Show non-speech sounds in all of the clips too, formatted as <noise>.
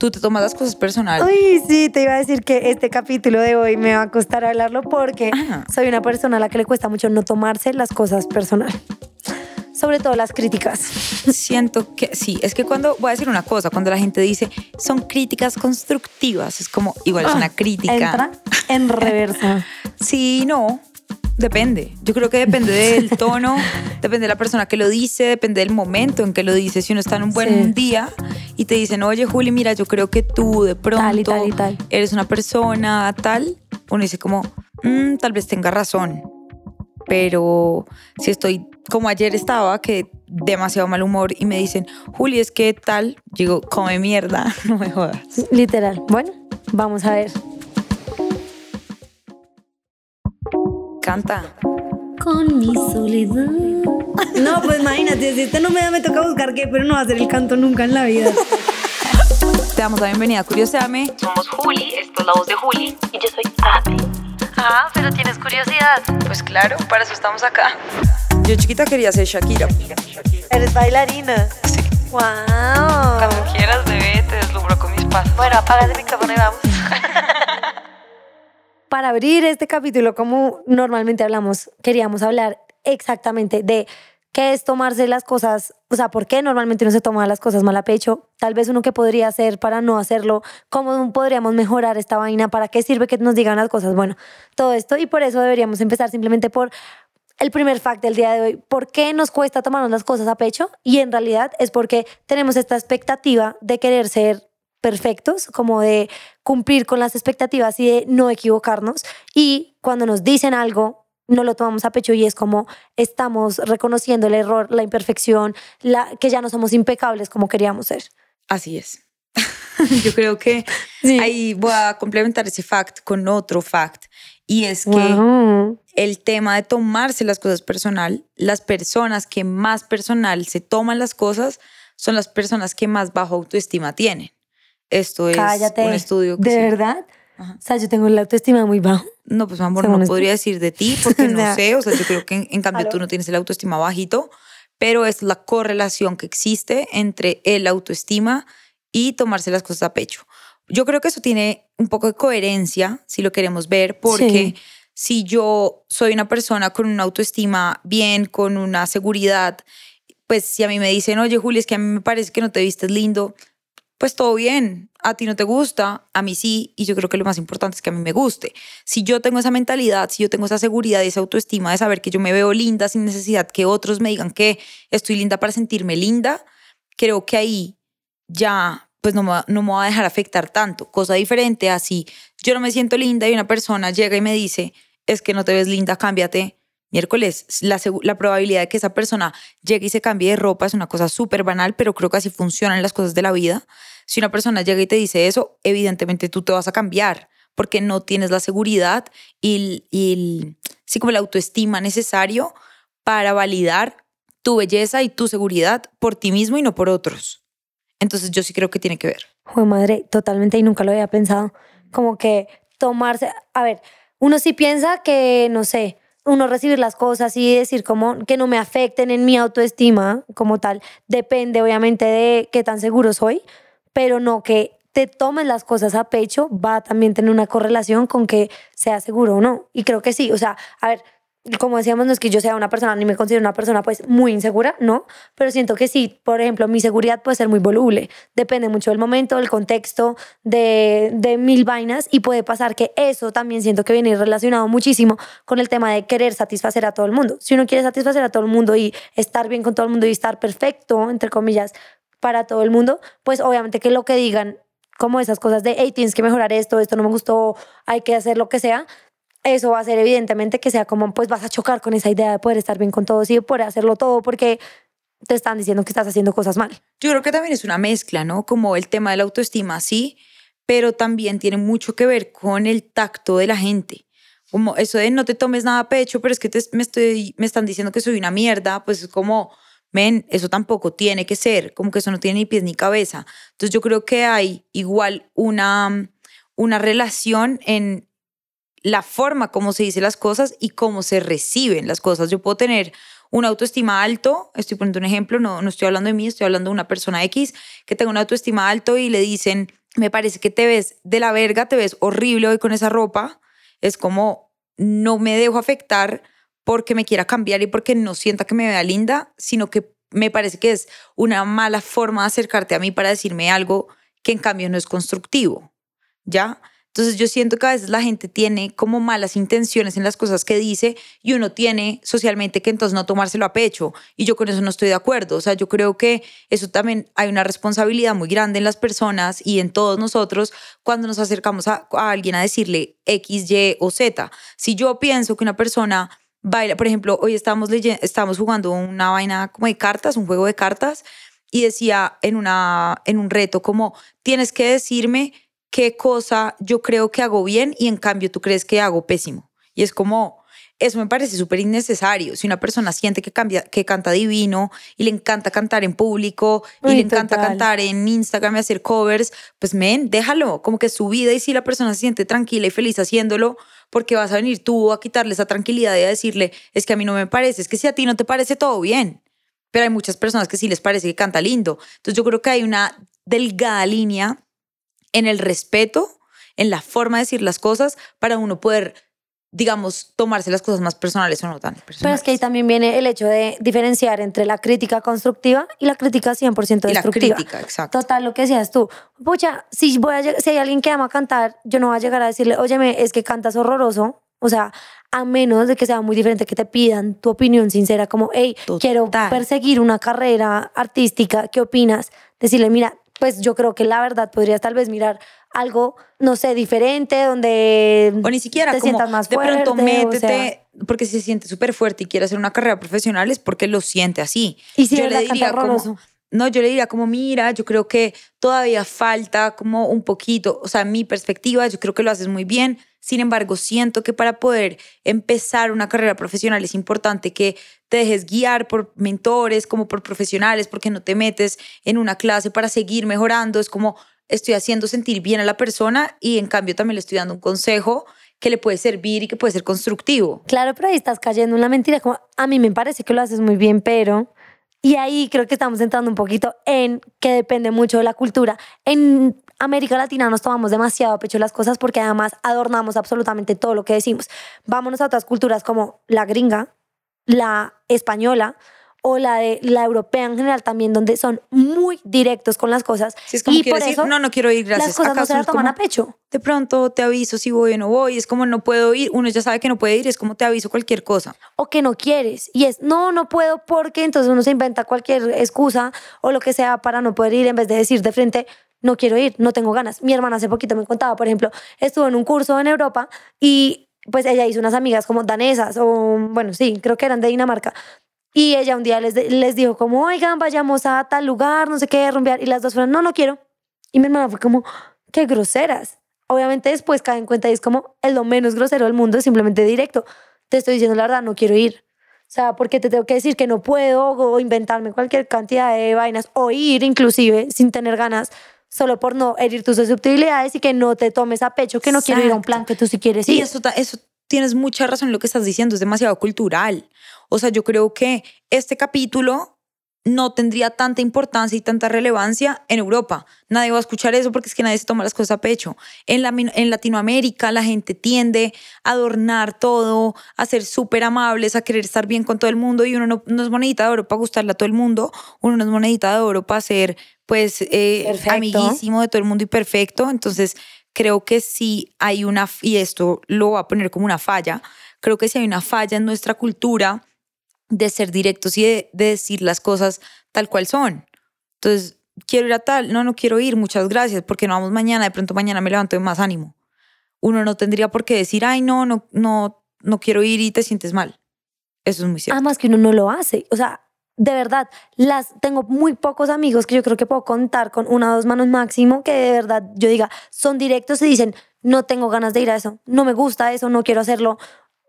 tú te tomas las cosas personal. Uy, sí, te iba a decir que este capítulo de hoy me va a costar hablarlo porque Ajá. soy una persona a la que le cuesta mucho no tomarse las cosas personal. Sobre todo las críticas. Siento que sí, es que cuando, voy a decir una cosa, cuando la gente dice son críticas constructivas, es como, igual es una crítica. Ah, Entra en reversa. <laughs> Sí, no, depende. Yo creo que depende del <laughs> tono, depende de la persona que lo dice, depende del momento en que lo dice. Si uno está en un buen Sí. día y te dicen, oye, Juli, mira, yo creo que tú de pronto Tal y tal y tal. eres una persona tal, uno dice como, "Mm, tal vez tenga razón. Pero si estoy como ayer estaba, que demasiado mal humor y me dicen, Juli, es que tal, digo, come mierda, <laughs> no me jodas. Literal. Bueno, vamos a ver. Canta. Con mi soledad. No, pues imagínate, si este no me da, me toca buscar qué, pero no va a ser el canto nunca en la vida. <laughs> Te damos la bienvenida a Curioseame. Somos Juli, esto es la voz de Juli y yo soy Ame. Ah, pero tienes curiosidad. Pues claro, para eso estamos acá. Yo chiquita quería ser Shakira. Eres bailarina. Sí. Wow. Cuando quieras, bebé, te deslumbro con mis pasos. Bueno, apaga el micrófono y vamos. Para abrir este capítulo, como normalmente hablamos, queríamos hablar exactamente de qué es tomarse las cosas, o sea, por qué normalmente uno se toma las cosas mal a pecho, tal vez uno que podría hacer para no hacerlo, cómo podríamos mejorar esta vaina, para qué sirve que nos digan las cosas, bueno, todo esto y por eso deberíamos empezar simplemente por el primer fact del día de hoy, ¿por qué nos cuesta tomarnos las cosas a pecho? Y en realidad es porque tenemos esta expectativa de querer ser perfectos, como de cumplir con las expectativas y de no equivocarnos. Y cuando nos dicen algo, no lo tomamos a pecho y es como estamos reconociendo el error, la imperfección, la, que ya no somos impecables como queríamos ser. Así es. <laughs> Yo creo que <laughs> Sí. ahí voy a complementar ese fact con otro fact. Y es que Wow. el tema de tomarse las cosas personal, las personas que más personal se toman las cosas son las personas que más bajo autoestima tienen. Esto es Cállate. un estudio que ¿De sí. verdad? Ajá. O sea, yo tengo la autoestima muy baja. No, pues mi amor, Según no esto. podría decir de ti <laughs> porque no sé, o sea, yo creo que en, en cambio tú no tienes el autoestima bajito, pero es la correlación que existe entre el autoestima y tomarse las cosas a pecho. Yo creo que eso tiene un poco de coherencia, si lo queremos ver, porque Sí. si yo soy una persona con una autoestima bien, con una seguridad, pues si a mí me dicen, oye, Juli, es que a mí me parece que no te vistes lindo, pues todo bien, a ti no te gusta, a mí sí, y yo creo que lo más importante es que a mí me guste. Si yo tengo esa mentalidad, si yo tengo esa seguridad y esa autoestima de saber que yo me veo linda sin necesidad que otros me digan que estoy linda para sentirme linda, creo que ahí ya pues no me, no me va a dejar afectar tanto. Cosa diferente a si yo no me siento linda y una persona llega y me dice, es que no te ves linda, cámbiate. Miércoles, la, la probabilidad de que esa persona llegue y se cambie de ropa es una cosa súper banal, pero creo que así funcionan las cosas de la vida. Si una persona llega y te dice eso, evidentemente tú te vas a cambiar porque no tienes la seguridad y, y el- sí, como la autoestima necesario para validar tu belleza y tu seguridad por ti mismo y no por otros. Entonces yo sí creo que tiene que ver. Joder, madre, totalmente y nunca lo había pensado. Como que tomarse, a ver, uno sí piensa que, no sé, uno recibir las cosas y decir como que no me afecten en mi autoestima como tal, depende obviamente de qué tan seguro soy, pero no que te tomes las cosas a pecho va también tener una correlación con que sea seguro o no. Y creo que sí, o sea, a ver, como decíamos, no es que yo sea una persona, ni me considero una persona pues muy insegura, no, pero siento que sí, por ejemplo, mi seguridad puede ser muy voluble, depende mucho del momento, del contexto, de, de mil vainas y puede pasar que eso también siento que viene relacionado muchísimo con el tema de querer satisfacer a todo el mundo. Si uno quiere satisfacer a todo el mundo y estar bien con todo el mundo y estar perfecto, entre comillas, para todo el mundo, pues obviamente que lo que digan como esas cosas de, hey, tienes que mejorar esto, esto no me gustó, hay que hacer lo que sea, eso va a ser evidentemente que sea como, pues vas a chocar con esa idea de poder estar bien con todos y de poder hacerlo todo porque te están diciendo que estás haciendo cosas mal. Yo creo que también es una mezcla, ¿no? Como el tema de la autoestima, sí, pero también tiene mucho que ver con el tacto de la gente. Como eso de no te tomes nada a pecho, pero es que te- me, estoy, me están diciendo que soy una mierda, pues es como, men, eso tampoco tiene que ser, como que eso no tiene ni pies ni cabeza. Entonces yo creo que hay igual una, una relación en la forma como se dicen las cosas y cómo se reciben las cosas. Yo puedo tener una autoestima alto, estoy poniendo un ejemplo, no, no estoy hablando de mí, estoy hablando de una persona X que tenga una autoestima alto y le dicen, me parece que te ves de la verga, te ves horrible hoy con esa ropa, es como no me dejo afectar porque me quiera cambiar y porque no sienta que me vea linda, sino que me parece que es una mala forma de acercarte a mí para decirme algo que en cambio no es constructivo, ¿ya? Entonces yo siento que a veces la gente tiene como malas intenciones en las cosas que dice y uno tiene socialmente que entonces no tomárselo a pecho y yo con eso no estoy de acuerdo. O sea, yo creo que eso también hay una responsabilidad muy grande en las personas y en todos nosotros cuando nos acercamos a, alguien a decirle X, Y o Z. Si yo pienso que una persona baila, por ejemplo, hoy estamos, leyendo, estamos jugando una vaina como de cartas, un juego de cartas y decía en, una, en un reto como tienes que decirme qué cosa yo creo que hago bien y en cambio tú crees que hago pésimo. Y es como, eso me parece súper innecesario. Si una persona siente que, cambia, que canta divino y le encanta cantar en público y le encanta cantar en Instagram y hacer covers, pues men, déjalo, como que su vida y si la persona se siente tranquila y feliz haciéndolo, porque vas a venir tú a quitarle esa tranquilidad y a decirle, es que a mí no me parece, es que si a ti no te parece todo bien. Pero hay muchas personas que sí les parece que canta lindo. Entonces yo creo que hay una delgada línea en el respeto, en la forma de decir las cosas para uno poder digamos, tomarse las cosas más personales o no tan personales. Pero es que ahí también viene el hecho de diferenciar entre la crítica constructiva y la crítica 100% destructiva. Y la crítica, exacto. Total, lo que decías tú. Pucha, si, voy a, si hay alguien que ama cantar, yo no voy a llegar a decirle, óyeme, es que cantas horroroso. O sea, a menos de que sea muy diferente, que te pidan tu opinión sincera, como, hey, quiero perseguir una carrera artística, ¿qué opinas? Decirle, mira, pues yo creo que la verdad podrías tal vez mirar algo, no sé, diferente, donde o ni siquiera te sientas más fuerte. De pronto métete, porque si se siente súper fuerte y quiere hacer una carrera profesional es porque lo siente así. Y si yo le diría como, no, yo le diría como, mira, yo creo que todavía falta como un poquito, o sea, mi perspectiva, yo creo que lo haces muy bien. Sin embargo, siento que para poder empezar una carrera profesional es importante que te dejes guiar por mentores, como por profesionales, porque no te metes en una clase para seguir mejorando. Es como estoy haciendo sentir bien a la persona y en cambio también le estoy dando un consejo que le puede servir y que puede ser constructivo. Claro, pero ahí estás cayendo en la mentira. Como, a mí me parece que lo haces muy bien, pero y ahí creo que estamos entrando un poquito en que depende mucho de la cultura. América Latina nos tomamos demasiado a pecho las cosas porque además adornamos absolutamente todo lo que decimos. Vámonos a otras culturas como la gringa, la española, o la de la europea en general también, donde son muy directos con las cosas. es como y por eso no, no quiero ir, gracias. Las cosas no se las toman a pecho. De pronto te aviso si voy o no voy, es como no puedo ir, uno ya sabe que no puede ir, es como te aviso cualquier cosa. O que no quieres, y es, no, no puedo porque entonces uno se inventa cualquier excusa o lo que sea para no poder ir en vez de decir de frente, no quiero ir, no tengo ganas. Mi hermana hace poquito me contaba, por ejemplo, estuvo en un curso en Europa y pues ella hizo unas amigas como danesas o, bueno, sí, creo que eran de Dinamarca, y ella un día les, les dijo como, oigan, vayamos a tal lugar, no sé qué, rumbear. Y las dos fueron, no, no quiero. Y mi hermana fue como, qué groseras. Obviamente después cae en cuenta y es como, es lo menos grosero del mundo, simplemente directo. Te estoy diciendo la verdad, no quiero ir. O sea, porque te tengo que decir que no puedo o inventarme cualquier cantidad de vainas o ir inclusive sin tener ganas solo por no herir tus susceptibilidades y que no te tomes a pecho que no quiero ir a un plan que tú sí quieres ir. Y eso, eso tienes mucha razón en lo que estás diciendo, es demasiado cultural. O sea, yo creo que este capítulo no tendría tanta importancia y tanta relevancia en Europa. Nadie va a escuchar eso porque es que nadie se toma las cosas a pecho. En, la, en Latinoamérica la gente tiende a adornar todo, a ser súper amables, a querer estar bien con todo el mundo y uno no, no, es monedita de oro para gustarle a todo el mundo, uno no es monedita de oro para ser pues eh, amiguísimo de todo el mundo y perfecto. Entonces creo que sí hay una, y esto lo voy a poner como una falla, creo que sí hay una falla en nuestra cultura de ser directos y de, decir las cosas tal cual son. Entonces, quiero ir a tal, no, no quiero ir, muchas gracias, porque no vamos mañana, de pronto mañana me levanto de más ánimo. Uno no tendría por qué decir, ay, no, no, no, no quiero ir y te sientes mal. Eso es muy cierto. Además que uno no lo hace. O sea, de verdad, las tengo muy pocos amigos que yo creo que puedo contar con una o dos manos máximo que de verdad yo diga, son directos y dicen, no tengo ganas de ir a eso, no me gusta eso, no quiero hacerlo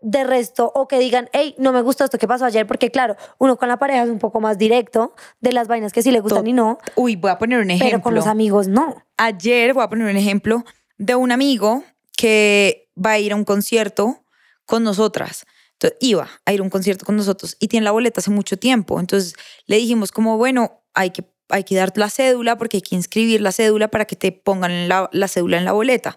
de resto o que digan, hey, no me gustó esto que pasó ayer, porque claro, uno con la pareja es un poco más directo de las vainas que sí le gustan y no. Uy, voy a poner un ejemplo. Pero con los amigos no. Ayer voy a poner un ejemplo de un amigo que va a ir a un concierto con nosotras. Entonces, iba a ir a un concierto con nosotros y tiene la boleta hace mucho tiempo. Entonces le dijimos como, bueno, hay que hay que dar la cédula porque hay que inscribir la cédula para que te pongan la, la cédula en la boleta.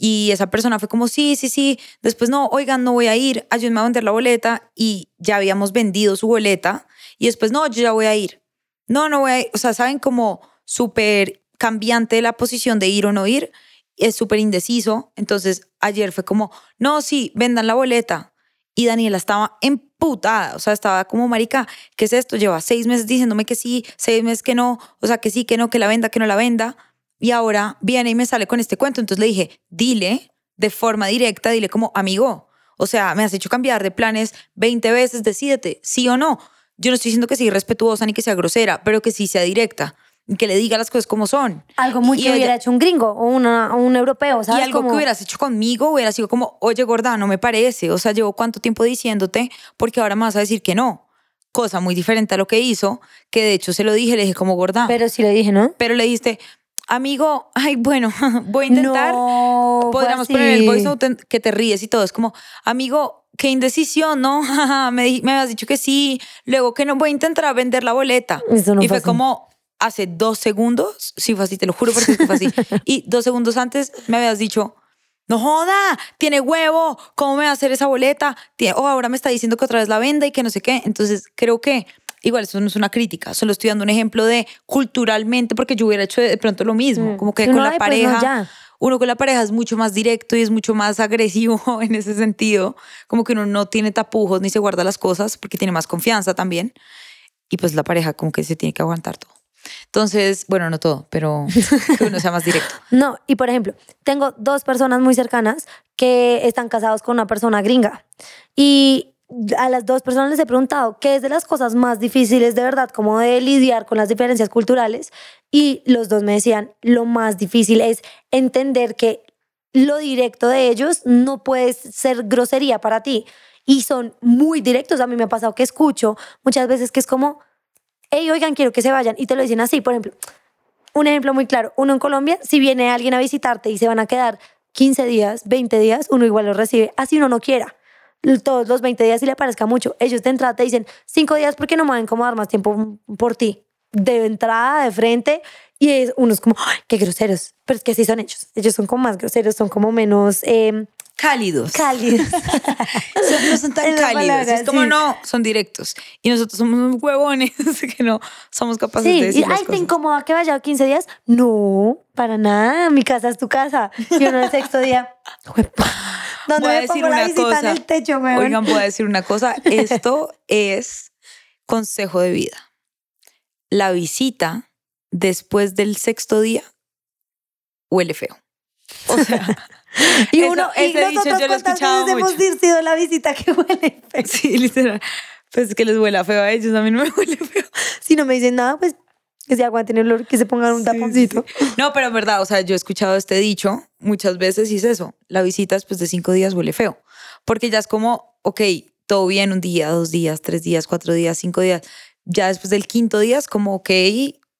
Y esa persona fue como, sí, sí, sí. Después, no, oigan, no voy a ir, ayúdenme a vender la boleta. Y ya habíamos vendido su boleta. Y después, no, yo ya voy a ir. No, no voy a ir. O sea, ¿saben como súper cambiante la posición de ir o no ir? Es súper indeciso. Entonces, ayer fue como, no, sí, vendan la boleta. Y Daniela estaba emputada, o sea, estaba como, marica, ¿qué es esto? Lleva seis meses diciéndome que sí, seis meses que no, o sea, que sí, que no, que la venda, que no la venda. Y ahora viene y me sale con este cuento. Entonces le dije, dile de forma directa, dile como, amigo, o sea, me has hecho cambiar de planes 20 veces, decídete, sí o no. Yo no estoy diciendo que sea irrespetuosa ni que sea grosera, pero que sí sea directa que le diga las cosas como son. Algo muy Y que ella- hubiera hecho un gringo o, una, o un europeo, Y ¿sabes? algo Como- que hubieras hecho conmigo hubiera sido como, oye, gorda, no me parece. O sea, llevo cuánto tiempo diciéndote porque ahora me vas a decir que no. Cosa muy diferente a lo que hizo, que de hecho se lo dije, le dije como gorda. Pero, Pero sí le dije, ¿no? le dijiste, amigo, ay, bueno, <laughs> voy a intentar. No, Podríamos poner el voice note que te ríes y todo. Es como, amigo, qué indecisión, ¿no? <laughs> Me, me habías dicho que sí, luego que no voy a intentar vender la boleta. Eso no y fue fue así. como hace dos segundos, sí fue así, te lo juro porque fue así. <laughs> y dos segundos antes me habías dicho, no joda, tiene huevo, ¿cómo me va a hacer esa boleta? Tie- Oh, ahora me está diciendo que otra vez la venda y que no sé qué. Entonces creo que igual eso no es una crítica, solo estoy dando un ejemplo de culturalmente porque yo hubiera hecho de pronto lo mismo, Mm. como que con la ay, pues, no, pareja uno con la pareja es mucho más directo y es mucho más agresivo <laughs> en ese sentido, como que uno no tiene tapujos ni se guarda las cosas porque tiene más confianza también. Y pues la pareja como que se tiene que aguantar todo. Entonces, bueno, no todo, pero <laughs> que uno sea más directo. No, y por ejemplo, tengo dos personas muy cercanas que están casados con una persona gringa. Y a las dos personas les he preguntado qué es de las cosas más difíciles de verdad, como de lidiar con las diferencias culturales. Y los dos me decían, lo más difícil es entender que lo directo de ellos no puede ser grosería para ti. Y son muy directos. A mí me ha pasado que escucho muchas veces que es como, hey, oigan, quiero que se vayan. Y te lo dicen así, por ejemplo. Un ejemplo muy claro, uno en Colombia, si viene alguien a visitarte y se van a quedar 15 días, 20 días, uno igual lo recibe, así uno no quiera. Todos los 20 días y le parezca mucho. Ellos de entrada te dicen 5 días porque no me van a incomodar más tiempo por ti. De entrada, de frente, y es, uno es como, "Ay, qué groseros. Pero es que así son ellos. Ellos son como más groseros, son como menos eh, Cálidos. cálidos. <laughs> No son tan la cálidos. palabra, es como sí. no, son directos. Y nosotros somos unos huevones <laughs> que no somos capaces de Sí, decir y las ay, ¿te incomoda que vaya 15 días? No, para nada. Mi casa es tu casa. Y uno el sexto día, <laughs> "Juepa, ¿dónde Voy a me decir pongo la una en cosa. el techo, weón? Oigan, voy a decir una cosa. Esto es consejo de vida. La visita después del sexto día huele feo. O sea, <laughs> y eso- uno, y ese dicho nosotros yo lo he escuchado hemos sido la visita que huele feo. sí, literal. Pues que les huela feo a ellos, a mí no me <laughs> huele feo. Si no me dicen nada, pues que se aguanten el olor, que se pongan un Sí, taponcito. sí. No, pero en verdad, o sea, yo he escuchado este dicho muchas veces y es eso. La visita después de cinco días huele feo. Porque ya es como, ok, todo bien, un día, dos días, tres días, cuatro días, cinco días. Ya después del quinto día es como, ok,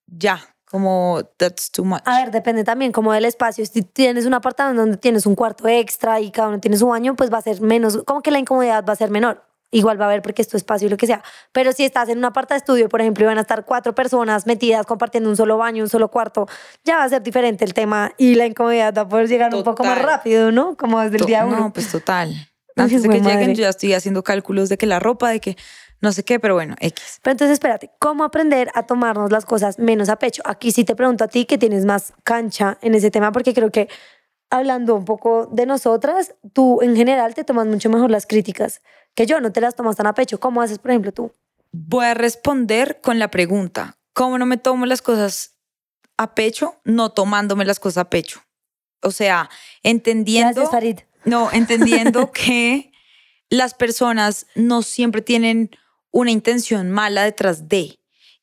ya, como, that's too much. A ver, depende también como del espacio. Si tienes un apartamento donde tienes un cuarto extra y cada uno tiene su baño, pues va a ser menos, como que la incomodidad va a ser menor. Igual va a haber porque es tu espacio y lo que sea. Pero si estás en un aparta de estudio, por ejemplo, y van a estar cuatro personas metidas compartiendo un solo baño, un solo cuarto, ya va a ser diferente el tema y la incomodidad va a poder llegar un poco más Total. rápido, ¿no? Como desde el día uno. No, pues total. <laughs> Antes de que de lleguen, madre. yo ya estoy haciendo cálculos de que la ropa, de que no sé qué, pero bueno, X. Pero entonces espérate, ¿cómo aprender a tomarnos las cosas menos a pecho? Aquí sí te pregunto a ti que tienes más cancha en ese tema, porque creo que hablando un poco de nosotras, tú en general te tomas mucho mejor las críticas que yo, no te las tomas tan a pecho. ¿Cómo haces, por ejemplo, tú? Voy a responder con la pregunta, ¿cómo no me tomo las cosas a pecho? No tomándome las cosas a pecho. O sea, entendiendo... Gracias, Farid. No, entendiendo <laughs> que las personas no siempre tienen una intención mala detrás de.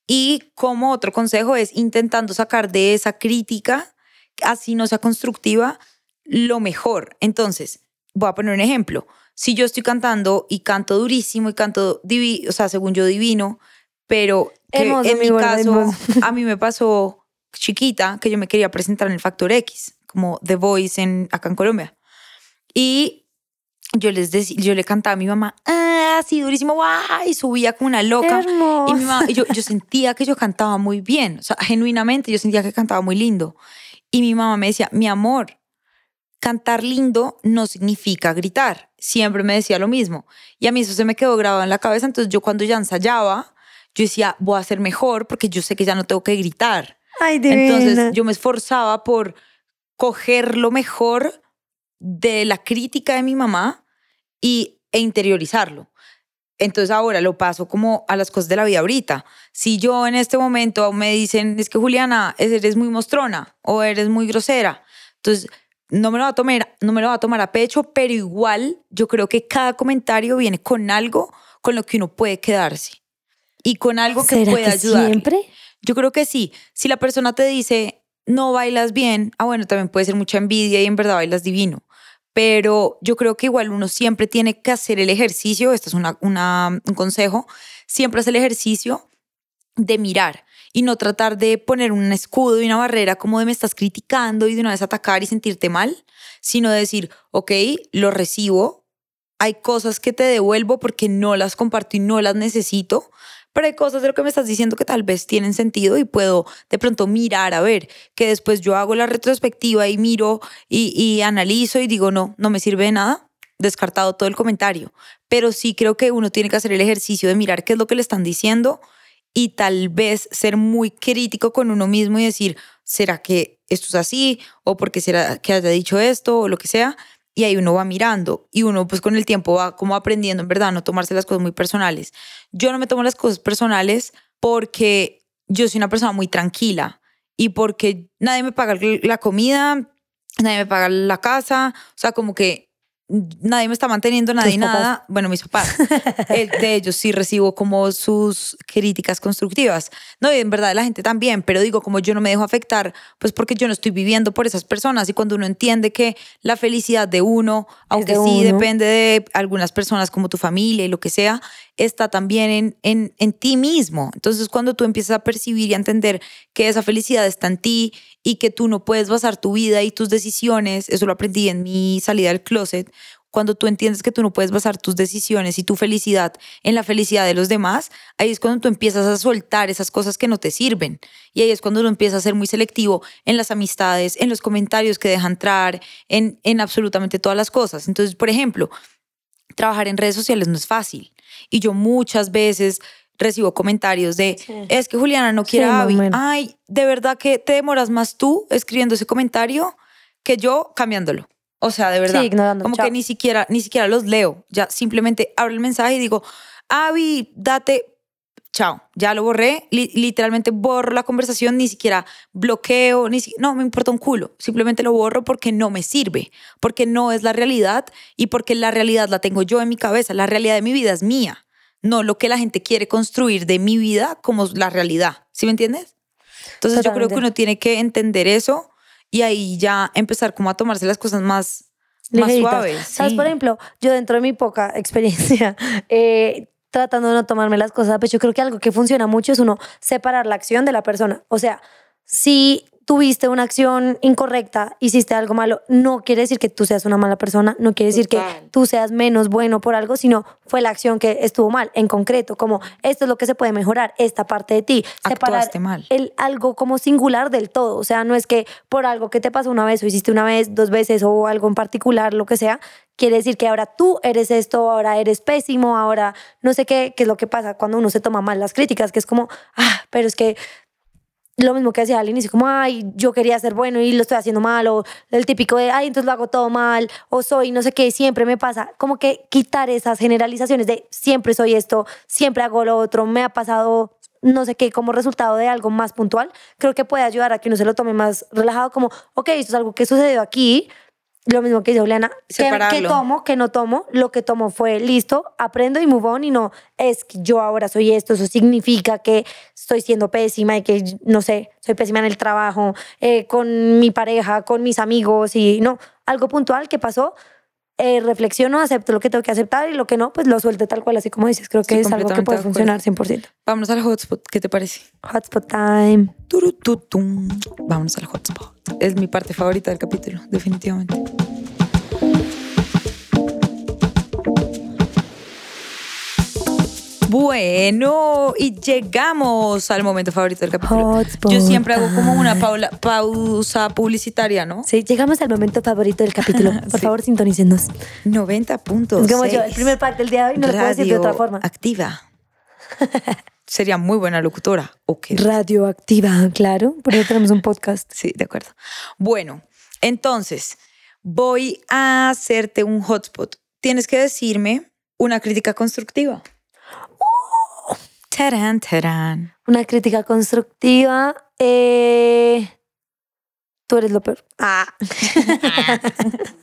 Y como otro consejo es intentando sacar de esa crítica, así no sea constructiva, lo mejor. Entonces, voy a poner un ejemplo. Si yo estoy cantando y canto durísimo y canto, divi o sea, según yo divino, pero que Hermoso, en mi caso, hermoso. <laughs> a mí me pasó chiquita que yo me quería presentar en el Factor X, como The Voice en, acá en Colombia. Y yo les decía, yo le cantaba a mi mamá, ah, sí, durísimo, y subía como una loca. Y, mi mamá, yo, yo <laughs> sentía que yo cantaba muy bien, o sea, genuinamente yo sentía que cantaba muy lindo. Y mi mamá me decía, mi amor, cantar lindo no significa gritar. Siempre me decía lo mismo. Y a mí eso se me quedó grabado en la cabeza. Entonces yo cuando ya ensayaba, yo decía, voy a hacer mejor porque yo sé que ya no tengo que gritar. Ay, Entonces yo me esforzaba por coger lo mejor de la crítica de mi mamá y, e interiorizarlo. Entonces ahora lo paso como a las cosas de la vida ahorita. Si yo en este momento me dicen, es que Juliana, eres muy mostrona o eres muy grosera, entonces no me lo va a tomar, no me lo va a tomar a pecho, pero igual yo creo que cada comentario viene con algo con lo que uno puede quedarse y con algo que puede ayudar. Siempre. Yo creo que sí. Si la persona te dice, no bailas bien, ah, bueno, también puede ser mucha envidia y en verdad bailas divino pero yo creo que igual uno siempre tiene que hacer el ejercicio, esto es una, un consejo, siempre hacer el ejercicio de mirar y no tratar de poner un escudo y una barrera como de me estás criticando y de una vez atacar y sentirte mal, sino de decir, ok, lo recibo, hay cosas que te devuelvo porque no las comparto y no las necesito, pero hay cosas de lo que me estás diciendo que tal vez tienen sentido y puedo de pronto mirar a ver, que después yo hago la retrospectiva y miro y, analizo y digo, no, no me sirve de nada, descartado todo el comentario. Pero sí creo que uno tiene que hacer el ejercicio de mirar qué es lo que le están diciendo y tal vez ser muy crítico con uno mismo y decir, ¿será que esto es así? ¿O porque será que haya dicho esto? O lo que sea y ahí uno va mirando y uno pues con el tiempo va como aprendiendo en verdad no tomarse las cosas muy personales. Yo no me tomo las cosas personales porque yo soy una persona muy tranquila y porque nadie me paga la comida, nadie me paga la casa, o sea, como que nadie me está manteniendo, nadie nada. Bueno, mis papás. <laughs> de ellos sí recibo como sus críticas constructivas. No, y en verdad la gente también, pero digo, como yo no me dejo afectar, pues porque yo no estoy viviendo por esas personas. Y cuando uno entiende que la felicidad de uno, aunque sí depende de algunas personas como tu familia y lo que sea, está también en, en, en ti mismo. Entonces, cuando tú empiezas a percibir y a entender que esa felicidad está en ti y que tú no puedes basar tu vida y tus decisiones, eso lo aprendí en mi salida del closet, cuando tú entiendes que tú no puedes basar tus decisiones y tu felicidad en la felicidad de los demás, ahí es cuando tú empiezas a soltar esas cosas que no te sirven. Y ahí es cuando uno empieza a ser muy selectivo en las amistades, en los comentarios que deja entrar, en, en absolutamente todas las cosas. Entonces, por ejemplo, trabajar en redes sociales no es fácil. Y yo muchas veces recibo comentarios de, es que Juliana no quiere a Ay, de verdad que te demoras más tú escribiendo ese comentario que yo cambiándolo. O sea, de verdad. como que ni siquiera, ni siquiera los leo. Ya simplemente abro el mensaje y digo, Avi, date, chao, ya lo borré, literalmente borro la conversación, ni siquiera bloqueo, ni no me importa un culo, simplemente lo borro porque no me sirve, porque no es la realidad y porque la realidad la tengo yo en mi cabeza, la realidad de mi vida es mía no lo que la gente quiere construir de mi vida como la realidad. ¿Sí me entiendes? Entonces yo creo que uno tiene que entender eso y ahí ya empezar como a tomarse las cosas más, más suaves. ¿Sabes? Por ejemplo, yo dentro de mi poca experiencia, <laughs> eh, tratando de no tomarme las cosas, pues yo creo que algo que funciona mucho es uno separar la acción de la persona. O sea, si tuviste una acción incorrecta, hiciste algo malo, no quiere decir que tú seas una mala persona, no quiere decir que tú seas menos bueno por algo, sino fue la acción que estuvo mal, en concreto, como esto es lo que se puede mejorar, esta parte de ti. Separar mal. El, algo como singular del todo, o sea, no es que por algo que te pasó una vez o hiciste una vez, dos veces o algo en particular, lo que sea, quiere decir que ahora tú eres esto, ahora eres pésimo, ahora no sé qué, qué es lo que pasa cuando uno se toma mal las críticas, que es como, ah, pero es que lo mismo que decía al inicio, como, ay, yo quería ser bueno y lo estoy haciendo mal, o el típico de, ay, entonces lo hago todo mal, o soy no sé qué, siempre me pasa. Como que quitar esas generalizaciones de siempre soy esto, siempre hago lo otro, me ha pasado no sé qué como resultado de algo más puntual, creo que puede ayudar a que uno se lo tome más relajado, como, ok, esto es algo que sucedió aquí, lo mismo que dice Juliana, que, tomo, que no tomo, lo que tomo fue listo, aprendo y move on y no es que yo ahora soy esto, eso significa que estoy siendo pésima y que, no sé, soy pésima en el trabajo, eh, con mi pareja, con mis amigos y no, algo puntual que pasó, eh, reflexiono, acepto lo que tengo que aceptar y lo que no, pues lo suelto tal cual, así como dices. Creo que es algo que puede funcionar 100%. Vámonos al hotspot, ¿qué te parece? Hotspot time. Vámonos al hotspot. Es mi parte favorita del capítulo, definitivamente. Bueno, y llegamos al momento favorito del capítulo. Hotspot Yo siempre hago como una paula- pausa publicitaria, ¿no? Sí, llegamos al momento favorito del capítulo. <laughs> Por Sí. favor, sintonícenos. 90 puntos. Es como yo, el primer parte del día de hoy no lo puedo decir de otra forma. Activa. <laughs> Sería muy buena locutora. Ok. Radioactiva, claro. Por eso tenemos un podcast. Sí, de acuerdo. Bueno, entonces voy a hacerte un hotspot. Tienes que decirme una crítica constructiva. Tarán, tarán. Una crítica constructiva. eh, Tú eres lo peor. Ah. <laughs>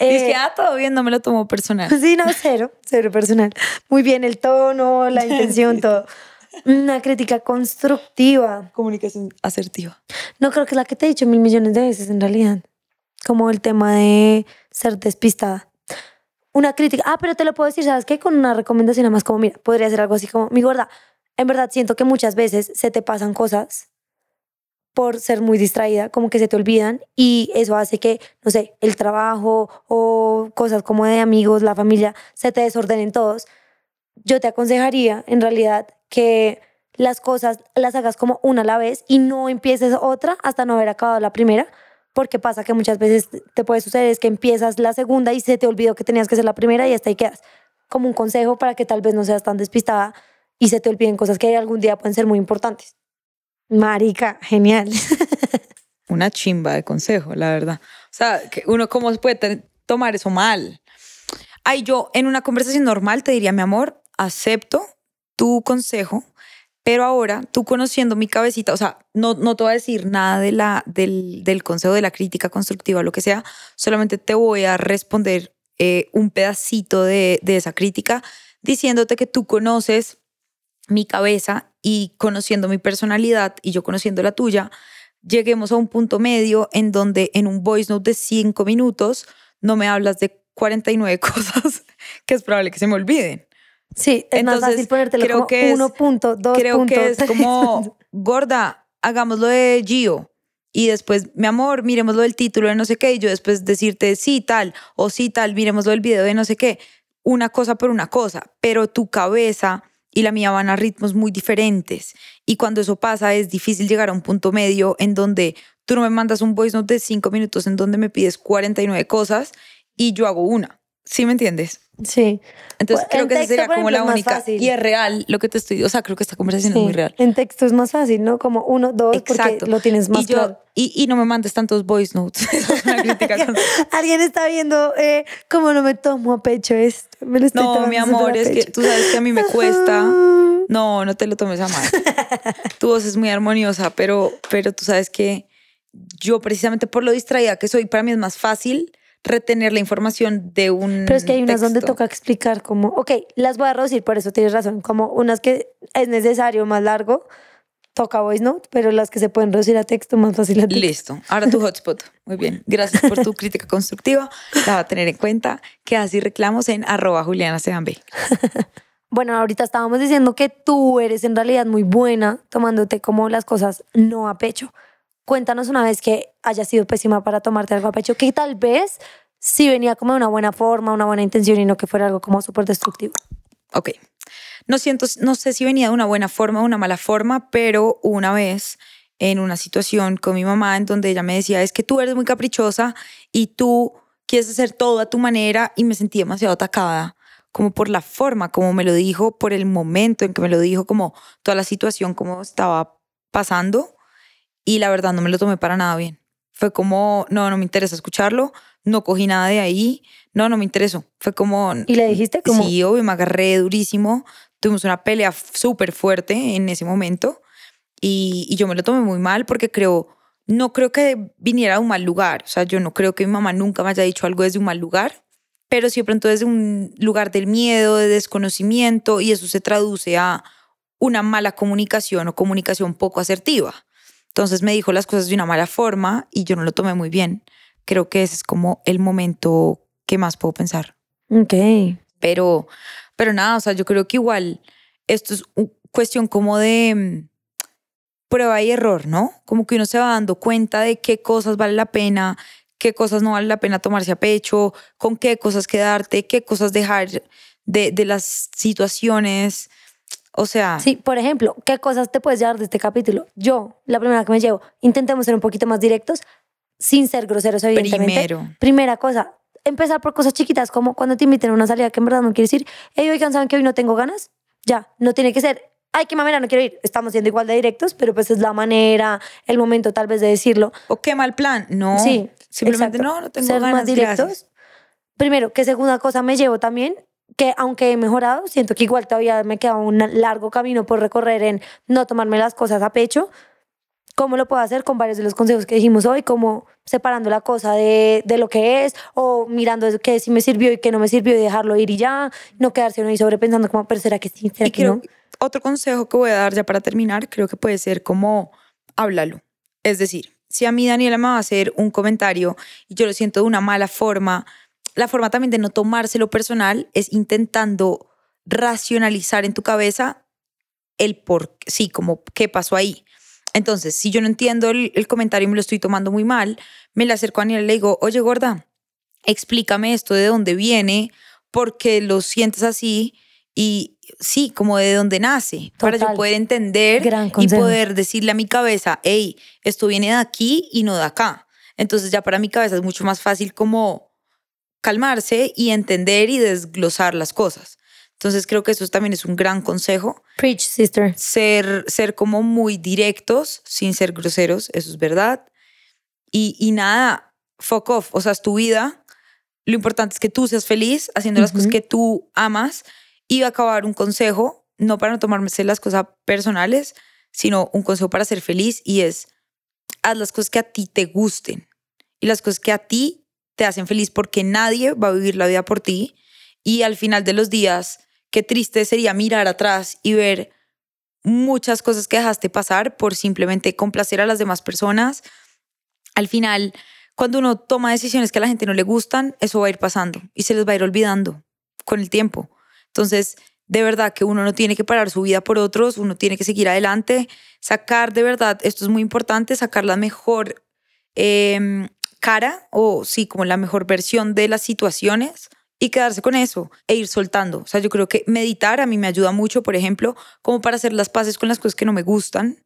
Eh, Dice, ah, todo bien, no me lo tomo personal. Sí, no, cero, cero personal. Muy bien el tono, la intención, <laughs> todo. Una crítica constructiva. Comunicación asertiva. No creo que es la que te he dicho mil millones de veces en realidad. Como el tema de ser despistada. Una crítica. Ah, pero te lo puedo decir, ¿sabes qué? Con una recomendación nada más como, mira, podría ser algo así como, mi gorda, en verdad siento que muchas veces se te pasan cosas por ser muy distraída, como que se te olvidan y eso hace que, no sé, el trabajo o cosas como de amigos, la familia, se te desordenen todos. Yo te aconsejaría, en realidad, que las cosas las hagas como una a la vez y no empieces otra hasta no haber acabado la primera, porque pasa que muchas veces te puede suceder es que empiezas la segunda y se te olvidó que tenías que hacer la primera y hasta ahí quedas. Como un consejo para que tal vez no seas tan despistada y se te olviden cosas que algún día pueden ser muy importantes. Marica, genial. <laughs> Una chimba de consejo, la verdad. O sea, uno cómo puede tomar eso mal. Ay, yo en una conversación normal te diría, mi amor, acepto tu consejo, pero ahora tú conociendo mi cabecita, o sea, no, no te voy a decir nada del, del consejo, de la crítica constructiva, lo que sea, solamente te voy a responder eh, un pedacito de, de esa crítica diciéndote que tú conoces mi cabeza y conociendo mi personalidad y yo conociendo la tuya, lleguemos a un punto medio en donde en un voice note de cinco minutos no me hablas de 49 <laughs> cosas que es probable que se me olviden. Sí, es más Entonces, fácil ponértelo creo como que es- uno punto, dos Creo punto, que es tres. como, <laughs> gorda, hagámoslo de Gio. Y después, mi amor, miremoslo del título de no sé qué. Y yo después decirte sí, tal, o sí, tal, miremoslo del video de no sé qué. Una cosa por una cosa. Pero tu cabeza y la mía van a ritmos muy diferentes. Y cuando eso pasa, es difícil llegar a un punto medio en donde tú no me mandas un voice note de cinco minutos en donde me pides 49 cosas y yo hago una. ¿Sí me entiendes? Sí. Entonces Pues, creo en que esa texto, sería por como ejemplo, la única. Y es real lo que te estoy. O sea, creo que esta conversación Sí, es muy real. En texto es más fácil, ¿no? Como uno, dos, Exacto. porque lo tienes más y, yo, claro. y, y no me mandes tantos voice notes. <laughs> Esa es una crítica <laughs> con- Alguien está viendo eh, cómo no me tomo a pecho esto. Me lo estoy No, mi amor, es que tú sabes que a mí me cuesta. No, no te lo tomes a mal. <laughs> tu voz es muy armoniosa, pero, pero tú sabes que yo precisamente por lo distraída que soy, para mí es más fácil retener la información de un Pero es que hay unas donde texto. toca explicar como, ok, las voy a reducir, por eso tienes razón, como unas que es necesario más largo, toca voice note, pero las que se pueden reducir a texto más fácil a texto. Listo, ahora tu hotspot. Muy bien, gracias por tu <laughs> crítica constructiva. La va a tener en cuenta que así reclamos en arroba Juliana Sean B. <laughs> Bueno, ahorita estábamos diciendo que tú eres en realidad muy buena tomándote como las cosas no a pecho. Cuéntanos una vez que haya sido pésima para tomarte algo a pecho, que tal vez sí venía como de una buena forma, una buena intención y no que fuera algo como súper destructivo. Ok. No siento, no sé si venía de una buena forma o una mala forma, pero una vez en una situación con mi mamá en donde ella me decía, es que tú eres muy caprichosa y tú quieres hacer todo a tu manera y me sentí demasiado atacada, como por la forma como me lo dijo, por el momento en que me lo dijo, como toda la situación como estaba pasando y la verdad no me lo tomé para nada bien. Fue como, no, no me interesa escucharlo, no cogí nada de ahí, no, no me interesó. Fue como, Y le dijiste como, Sí, obvio, me agarré durísimo. Tuvimos una pelea súper fuerte en ese momento y, y yo me lo tomé muy mal porque creo, no creo que viniera de un mal lugar. O sea, yo no creo que mi mamá nunca me haya dicho algo desde un mal lugar, pero de pronto desde un lugar del miedo, de desconocimiento y eso se traduce a una mala comunicación o comunicación poco asertiva. Entonces me dijo las cosas de una mala forma y yo no lo tomé muy bien. Creo que ese es como el momento que más puedo pensar ok, pero, pero nada, o sea, yo creo que igual esto es cuestión como de mm, prueba y error, ¿no? Como que uno se va dando cuenta de qué cosas vale la pena, qué cosas no vale la pena tomarse a pecho, con qué cosas quedarte, qué cosas dejar de, de las situaciones. O sea, Sí, por ejemplo, ¿qué cosas te puedes llevar de este capítulo? Yo, la primera que me llevo, intentemos ser un poquito más directos, sin ser groseros, evidentemente. Primero. Primera cosa, empezar por cosas chiquitas, como cuando te inviten a una salida que en verdad no quieres ir. Hey, oigan, ¿saben que hoy no tengo ganas? Ya, no tiene que ser, ay, qué mamera, no quiero ir. Estamos siendo igual de directos, pero pues es la manera, el momento tal vez de decirlo. o qué mal plan. No. Sí, Simplemente exacto. no, no tengo Ser ganas. más directos. gracias. Primero, que segunda cosa me llevo también, que aunque he mejorado, siento que igual todavía me queda un largo camino por recorrer en no tomarme las cosas a pecho. ¿Cómo lo puedo hacer con varios de los consejos que dijimos hoy? Como separando la cosa de, de lo que es o mirando que sí me sirvió y que no me sirvió y dejarlo ir y ya, no quedarse uno ahí sobrepensando como, pero ¿será que sí? ¿Será Y que creo no? otro consejo que voy a dar ya para terminar, creo que puede ser como háblalo. Es decir, si a mí Daniela me va a hacer un comentario y yo lo siento de una mala forma, la forma también de no tomárselo personal es intentando racionalizar en tu cabeza el por sí, como qué pasó ahí. Entonces, si yo no entiendo el, el comentario y me lo estoy tomando muy mal, me le acerco a Daniela y le digo, oye gorda, explícame esto de dónde viene, por qué lo sientes así y sí, como de dónde nace, para yo poder entender y poder decirle a mi cabeza, hey, esto viene de aquí y no de acá. Entonces ya para mi cabeza es mucho más fácil como calmarse y entender y desglosar las cosas. Entonces creo que eso también es un gran consejo Preach, sister. ser, ser como muy directos sin ser groseros, eso es verdad. Y, y nada, fuck off, o sea, es tu vida. Lo importante es que tú seas feliz haciendo las cosas que tú amas. Y va a acabar un consejo, no para no tomarse las cosas personales, sino un consejo para ser feliz y es, haz las cosas que a ti te gusten y las cosas que a ti te hacen feliz porque nadie va a vivir la vida por ti. Y al final de los días, qué triste sería mirar atrás y ver muchas cosas que dejaste pasar por simplemente complacer a las demás personas. Al final, cuando uno toma decisiones que a la gente no le gustan, eso va a ir pasando y se les va a ir olvidando con el tiempo. Entonces, de verdad que uno no tiene que parar su vida por otros, uno tiene que seguir adelante, sacar de verdad, esto es muy importante, sacar la mejor em, cara o sí, como la mejor versión de las situaciones y quedarse con eso e ir soltando. O sea, yo creo que meditar a mí me ayuda mucho, por ejemplo, como para hacer las paces con las cosas que no me gustan,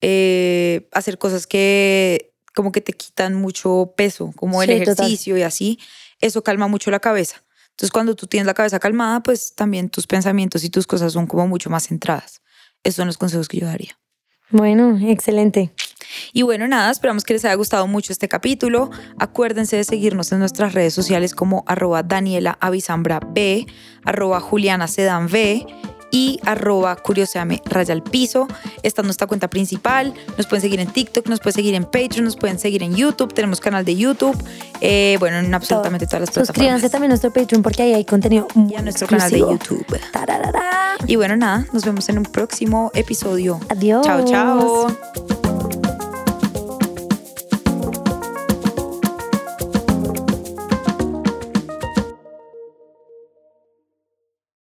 eh, hacer cosas que como que te quitan mucho peso, como el Sí, total. ejercicio y así, eso calma mucho la cabeza. Entonces, cuando tú tienes la cabeza calmada, pues también tus pensamientos y tus cosas son como mucho más centradas. Esos son los consejos que yo daría. Bueno, excelente. Y bueno, nada, esperamos que les haya gustado mucho este capítulo. Acuérdense de seguirnos en nuestras redes sociales como arroba Daniela B, arroba Juliana Sedan V y arroba Curioseame Raya al Piso. Esta es nuestra cuenta principal. Nos pueden seguir en TikTok, nos pueden seguir en Patreon, nos pueden seguir en YouTube. Tenemos canal de YouTube. eh, bueno, en absolutamente todas las plataformas. Suscríbanse también a nuestro Patreon porque ahí hay contenido muy Y a nuestro canal de. YouTube. Tararara. Y bueno, nada, nos vemos en un próximo episodio. Adiós. Chao, chao.